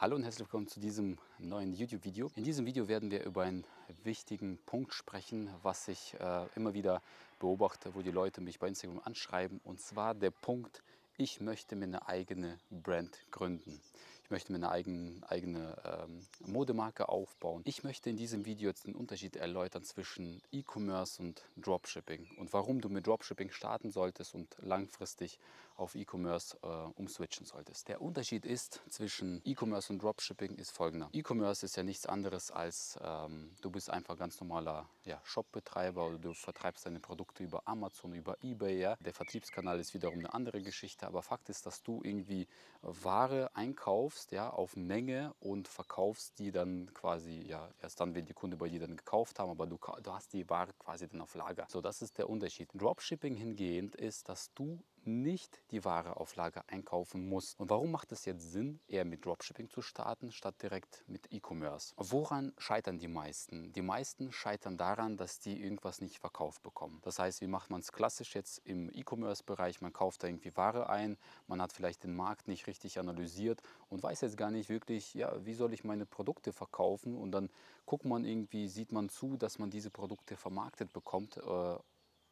Hallo und herzlich willkommen zu diesem neuen YouTube-Video. In diesem Video werden wir über einen wichtigen Punkt sprechen, was ich äh, immer wieder beobachte, wo die Leute mich bei Instagram anschreiben. Und zwar der Punkt, ich möchte mir eine eigene Brand gründen. Ich möchte mir eine eigene, eigene ähm, Modemarke aufbauen. Ich möchte in diesem Video jetzt den Unterschied erläutern zwischen E-Commerce und Dropshipping und warum du mit Dropshipping starten solltest und langfristig auf E-Commerce äh, umswitchen solltest. Der Unterschied ist zwischen E-Commerce und Dropshipping ist folgender. E-Commerce ist ja nichts anderes als ähm, du bist einfach ganz normaler ja, Shopbetreiber oder du vertreibst deine Produkte über Amazon, über Ebay. Ja. Der Vertriebskanal ist wiederum eine andere Geschichte, aber Fakt ist, dass du irgendwie Ware einkaufst kaufst, ja, auf Menge und verkaufst die dann quasi, ja, erst dann, wenn die Kunde bei dir dann gekauft haben, aber du, du hast die Ware quasi dann auf Lager. So, das ist der Unterschied. Dropshipping hingehend ist, dass du nicht die Ware auf Lager einkaufen muss. Und warum macht es jetzt Sinn, eher mit Dropshipping zu starten, statt direkt mit E-Commerce? Woran scheitern die meisten? Die meisten scheitern daran, dass die irgendwas nicht verkauft bekommen. Das heißt, wie macht man es klassisch jetzt im E-Commerce-Bereich? Man kauft da irgendwie Ware ein, man hat vielleicht den Markt nicht richtig analysiert und weiß jetzt gar nicht wirklich, ja, wie soll ich meine Produkte verkaufen? Und dann guckt man irgendwie, sieht man zu, dass man diese Produkte vermarktet bekommt, äh,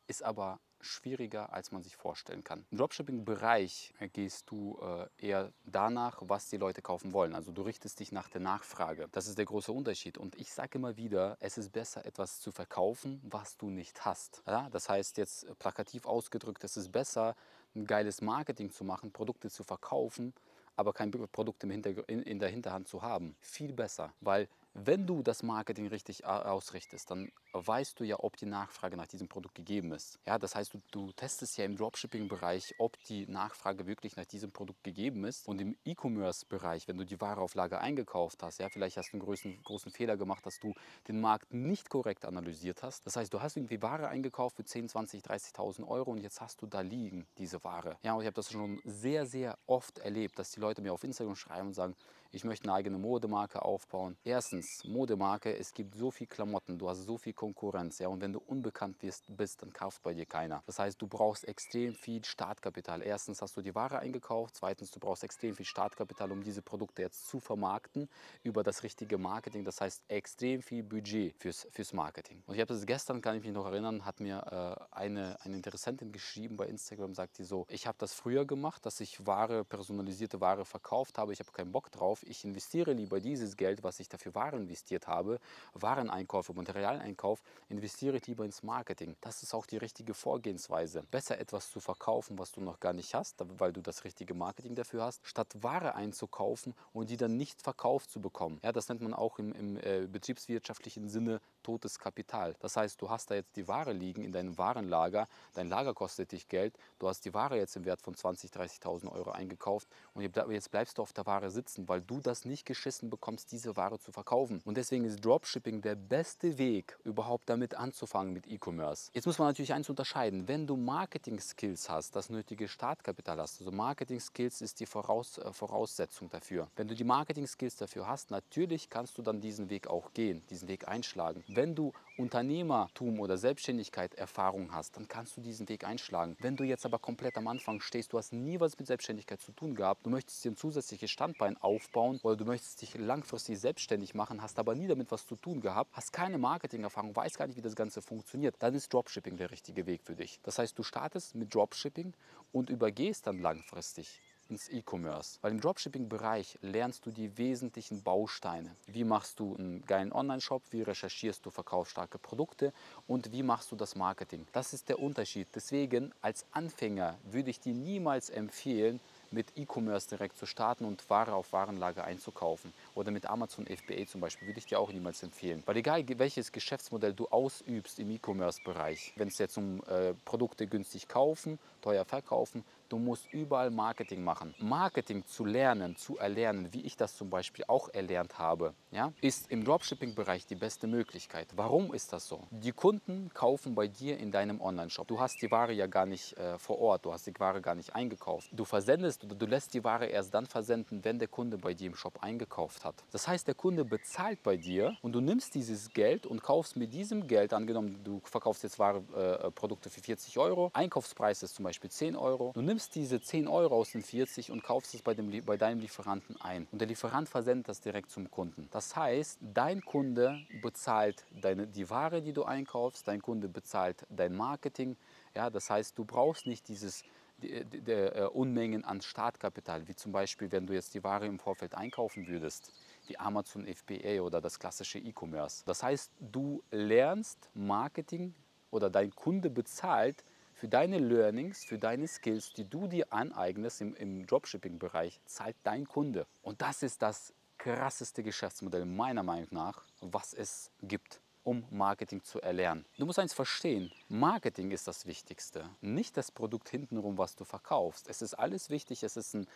ist aber schwieriger, als man sich vorstellen kann. Im Dropshipping-Bereich gehst du äh, eher danach, was die Leute kaufen wollen. Also du richtest dich nach der Nachfrage. Das ist der große Unterschied. Und ich sage immer wieder, es ist besser, etwas zu verkaufen, was du nicht hast. Ja? Das heißt jetzt plakativ ausgedrückt, es ist besser, ein geiles Marketing zu machen, Produkte zu verkaufen, aber kein Produkt im in, in der Hinterhand zu haben. Viel besser, weil wenn du das Marketing richtig ausrichtest, dann weißt du ja, ob die Nachfrage nach diesem Produkt gegeben ist. Ja, das heißt, du, du testest ja im Dropshipping-Bereich, ob die Nachfrage wirklich nach diesem Produkt gegeben ist. Und im E-Commerce-Bereich, wenn du die Ware auf Lager eingekauft hast, ja, vielleicht hast du einen großen, großen Fehler gemacht, dass du den Markt nicht korrekt analysiert hast. Das heißt, du hast irgendwie Ware eingekauft für 10, 20, 30.000 Euro und jetzt hast du da liegen, diese Ware. Ja, und ich habe das schon sehr, sehr oft erlebt, dass die Leute mir auf Instagram schreiben und sagen, ich möchte eine eigene Modemarke aufbauen. Erstens, Modemarke, es gibt so viel Klamotten, du hast so viel Konkurrenz. Ja, und wenn du unbekannt bist, dann kauft bei dir keiner. Das heißt, du brauchst extrem viel Startkapital. Erstens hast du die Ware eingekauft, zweitens, du brauchst extrem viel Startkapital, um diese Produkte jetzt zu vermarkten über das richtige Marketing. Das heißt, extrem viel Budget fürs, fürs Marketing. Und ich habe das gestern, kann ich mich noch erinnern, hat mir äh, eine, eine Interessentin geschrieben bei Instagram, sagt die so, ich habe das früher gemacht, dass ich Ware, personalisierte Ware verkauft habe, ich habe keinen Bock drauf, ich investiere lieber dieses Geld, was ich dafür Waren investiert habe, Wareneinkauf, Materialeinkauf, investiere ich lieber ins Marketing. Das ist auch die richtige Vorgehensweise. Besser etwas zu verkaufen, was du noch gar nicht hast, weil du das richtige Marketing dafür hast, statt Ware einzukaufen und die dann nicht verkauft zu bekommen. Ja, das nennt man auch im, im äh, betriebswirtschaftlichen Sinne totes Kapital. Das heißt, du hast da jetzt die Ware liegen in deinem Warenlager, dein Lager kostet dich Geld, du hast die Ware jetzt im Wert von 20.000, 30.000 Euro eingekauft und jetzt bleibst du auf der Ware sitzen, weil du das nicht geschissen bekommst, diese Ware zu verkaufen. Und deswegen ist Dropshipping der beste Weg, überhaupt damit anzufangen mit E-Commerce. Jetzt muss man natürlich eins unterscheiden. Wenn du Marketing-Skills hast, das nötige Startkapital hast, also Marketing-Skills ist die Voraus äh, Voraussetzung dafür. Wenn du die Marketing-Skills dafür hast, natürlich kannst du dann diesen Weg auch gehen, diesen Weg einschlagen. Wenn du Unternehmertum oder Selbstständigkeit Erfahrung hast, dann kannst du diesen Weg einschlagen. Wenn du jetzt aber komplett am Anfang stehst, du hast nie was mit Selbstständigkeit zu tun gehabt, du möchtest dir ein zusätzliches Standbein aufbauen oder du möchtest dich langfristig selbstständig machen, hast aber nie damit was zu tun gehabt, hast keine Marketingerfahrung, weißt gar nicht, wie das Ganze funktioniert, dann ist Dropshipping der richtige Weg für dich. Das heißt, du startest mit Dropshipping und übergehst dann langfristig ins E-Commerce. Weil im Dropshipping-Bereich lernst du die wesentlichen Bausteine. Wie machst du einen geilen Online-Shop, wie recherchierst du verkaufsstarke Produkte und wie machst du das Marketing. Das ist der Unterschied. Deswegen als Anfänger würde ich dir niemals empfehlen, mit E-Commerce direkt zu starten und Ware auf Warenlager einzukaufen. Oder mit Amazon FBA zum Beispiel würde ich dir auch niemals empfehlen. Weil egal welches Geschäftsmodell du ausübst im E-Commerce-Bereich, wenn es jetzt um äh, Produkte günstig kaufen, teuer verkaufen, du musst überall Marketing machen. Marketing zu lernen, zu erlernen, wie ich das zum Beispiel auch erlernt habe, ja, ist im Dropshipping-Bereich die beste Möglichkeit. Warum ist das so? Die Kunden kaufen bei dir in deinem Online-Shop. Du hast die Ware ja gar nicht äh, vor Ort, du hast die Ware gar nicht eingekauft. Du versendest oder du lässt die Ware erst dann versenden, wenn der Kunde bei dir im Shop eingekauft hat. Das heißt, der Kunde bezahlt bei dir und du nimmst dieses Geld und kaufst mit diesem Geld, angenommen du verkaufst jetzt Ware, äh, Produkte für 40 Euro, Einkaufspreis ist zum Beispiel 10 Euro, du nimmst nimmst diese 10 Euro aus den 40 und kaufst es bei, dem, bei deinem Lieferanten ein. Und der Lieferant versendet das direkt zum Kunden. Das heißt, dein Kunde bezahlt deine, die Ware, die du einkaufst, dein Kunde bezahlt dein Marketing. Ja, das heißt, du brauchst nicht dieses die, die, die, uh, Unmengen an Startkapital, wie zum Beispiel, wenn du jetzt die Ware im Vorfeld einkaufen würdest wie Amazon FBA oder das klassische E-Commerce. Das heißt, du lernst Marketing oder dein Kunde bezahlt für deine Learnings, für deine Skills, die du dir aneignest im, im Dropshipping-Bereich, zahlt dein Kunde. Und das ist das krasseste Geschäftsmodell meiner Meinung nach, was es gibt um Marketing zu erlernen. Du musst eins verstehen, Marketing ist das Wichtigste, nicht das Produkt hintenrum, was du verkaufst. Es ist alles wichtig, es ist ein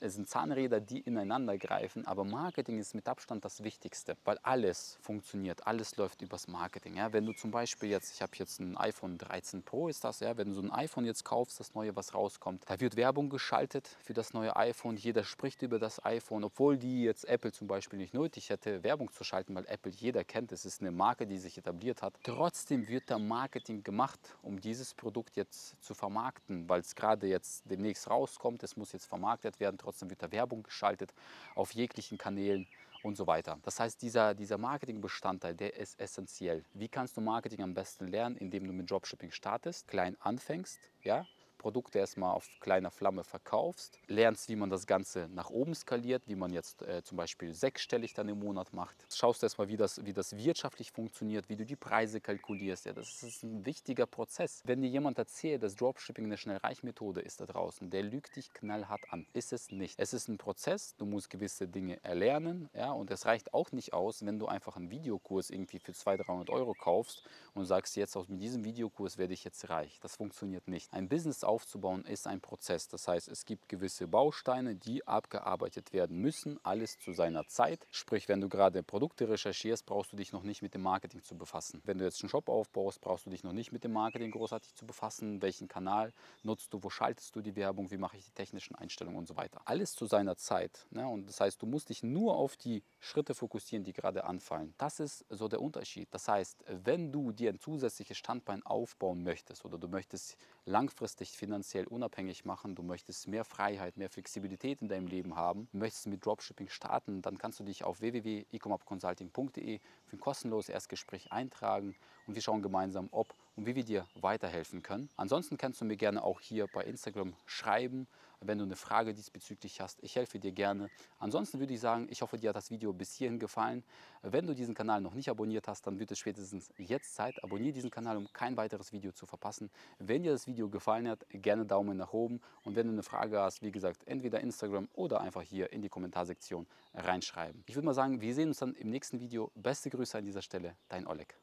es sind Zahnräder, die ineinander greifen, aber Marketing ist mit Abstand das Wichtigste, weil alles funktioniert, alles läuft übers Marketing. Ja, wenn du zum Beispiel jetzt, ich habe jetzt ein iPhone 13 Pro, ist das, ja, wenn du so ein iPhone jetzt kaufst, das neue, was rauskommt, da wird Werbung geschaltet für das neue iPhone, jeder spricht über das iPhone, obwohl die jetzt Apple zum Beispiel nicht nötig hätte, Werbung zu schalten, weil Apple jeder kennt, es ist eine Marke, die sich etabliert hat. Trotzdem wird da Marketing gemacht, um dieses Produkt jetzt zu vermarkten, weil es gerade jetzt demnächst rauskommt, es muss jetzt vermarktet werden, trotzdem wird da Werbung geschaltet auf jeglichen Kanälen und so weiter. Das heißt, dieser, dieser Marketingbestandteil, der ist essentiell. Wie kannst du Marketing am besten lernen? Indem du mit Dropshipping startest, klein anfängst, ja, Produkte erstmal auf kleiner Flamme verkaufst, lernst, wie man das Ganze nach oben skaliert, wie man jetzt äh, zum Beispiel sechsstellig dann im Monat macht. Schaust erstmal, wie das, wie das wirtschaftlich funktioniert, wie du die Preise kalkulierst. Ja, das ist ein wichtiger Prozess. Wenn dir jemand erzählt, dass Dropshipping eine Schnellreichmethode ist da draußen, der lügt dich knallhart an. Ist es nicht. Es ist ein Prozess, du musst gewisse Dinge erlernen ja, und es reicht auch nicht aus, wenn du einfach einen Videokurs irgendwie für 200, 300 Euro kaufst und sagst, jetzt mit diesem Videokurs werde ich jetzt reich. Das funktioniert nicht. Ein Business aufzubauen, ist ein Prozess. Das heißt, es gibt gewisse Bausteine, die abgearbeitet werden müssen, alles zu seiner Zeit. Sprich, wenn du gerade Produkte recherchierst, brauchst du dich noch nicht mit dem Marketing zu befassen. Wenn du jetzt einen Shop aufbaust, brauchst du dich noch nicht mit dem Marketing großartig zu befassen. Welchen Kanal nutzt du, wo schaltest du die Werbung, wie mache ich die technischen Einstellungen und so weiter. Alles zu seiner Zeit. Ne? Und das heißt, du musst dich nur auf die Schritte fokussieren, die gerade anfallen. Das ist so der Unterschied. Das heißt, wenn du dir ein zusätzliches Standbein aufbauen möchtest oder du möchtest langfristig finanziell unabhängig machen, du möchtest mehr Freiheit, mehr Flexibilität in deinem Leben haben, möchtest mit Dropshipping starten, dann kannst du dich auf www.ecomupconsulting.de für ein kostenloses Erstgespräch eintragen. Und wir schauen gemeinsam, ob und wie wir dir weiterhelfen können. Ansonsten kannst du mir gerne auch hier bei Instagram schreiben, wenn du eine Frage diesbezüglich hast. Ich helfe dir gerne. Ansonsten würde ich sagen, ich hoffe, dir hat das Video bis hierhin gefallen. Wenn du diesen Kanal noch nicht abonniert hast, dann wird es spätestens jetzt Zeit. Abonniere diesen Kanal, um kein weiteres Video zu verpassen. Wenn dir das Video gefallen hat, gerne Daumen nach oben. Und wenn du eine Frage hast, wie gesagt, entweder Instagram oder einfach hier in die Kommentarsektion reinschreiben. Ich würde mal sagen, wir sehen uns dann im nächsten Video. Beste Grüße an dieser Stelle, dein Oleg.